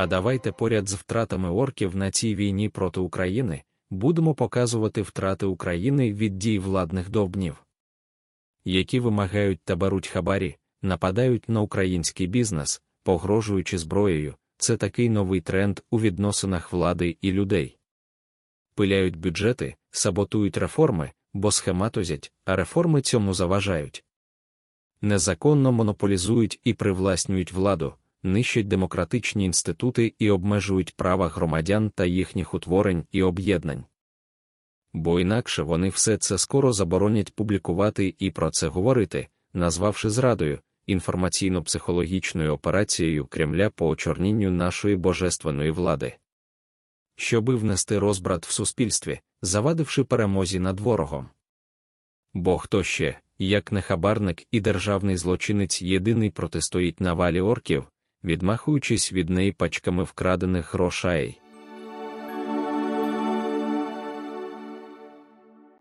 А давайте поряд з втратами орків на цій війні проти України будемо показувати втрати України від дій владних довбнів, які вимагають та беруть хабарі, нападають на український бізнес, погрожуючи зброєю. Це такий новий тренд у відносинах влади і людей. Пиляють бюджети, саботують реформи, бо схематозять, а реформи цьому заважають. Незаконно монополізують і привласнюють владу, нищать демократичні інститути і обмежують права громадян та їхніх утворень і об'єднань. Бо інакше вони все це скоро заборонять публікувати і про це говорити, назвавши зрадою, інформаційно-психологічною операцією Кремля по очорнінню нашої божественної влади. Щоби внести розбрат в суспільстві, завадивши перемозі над ворогом. Бо хто ще, як не хабарник і державний злочинець єдиний протистоїть навалі орків, відмахуючись від неї пачками вкрадених грошей.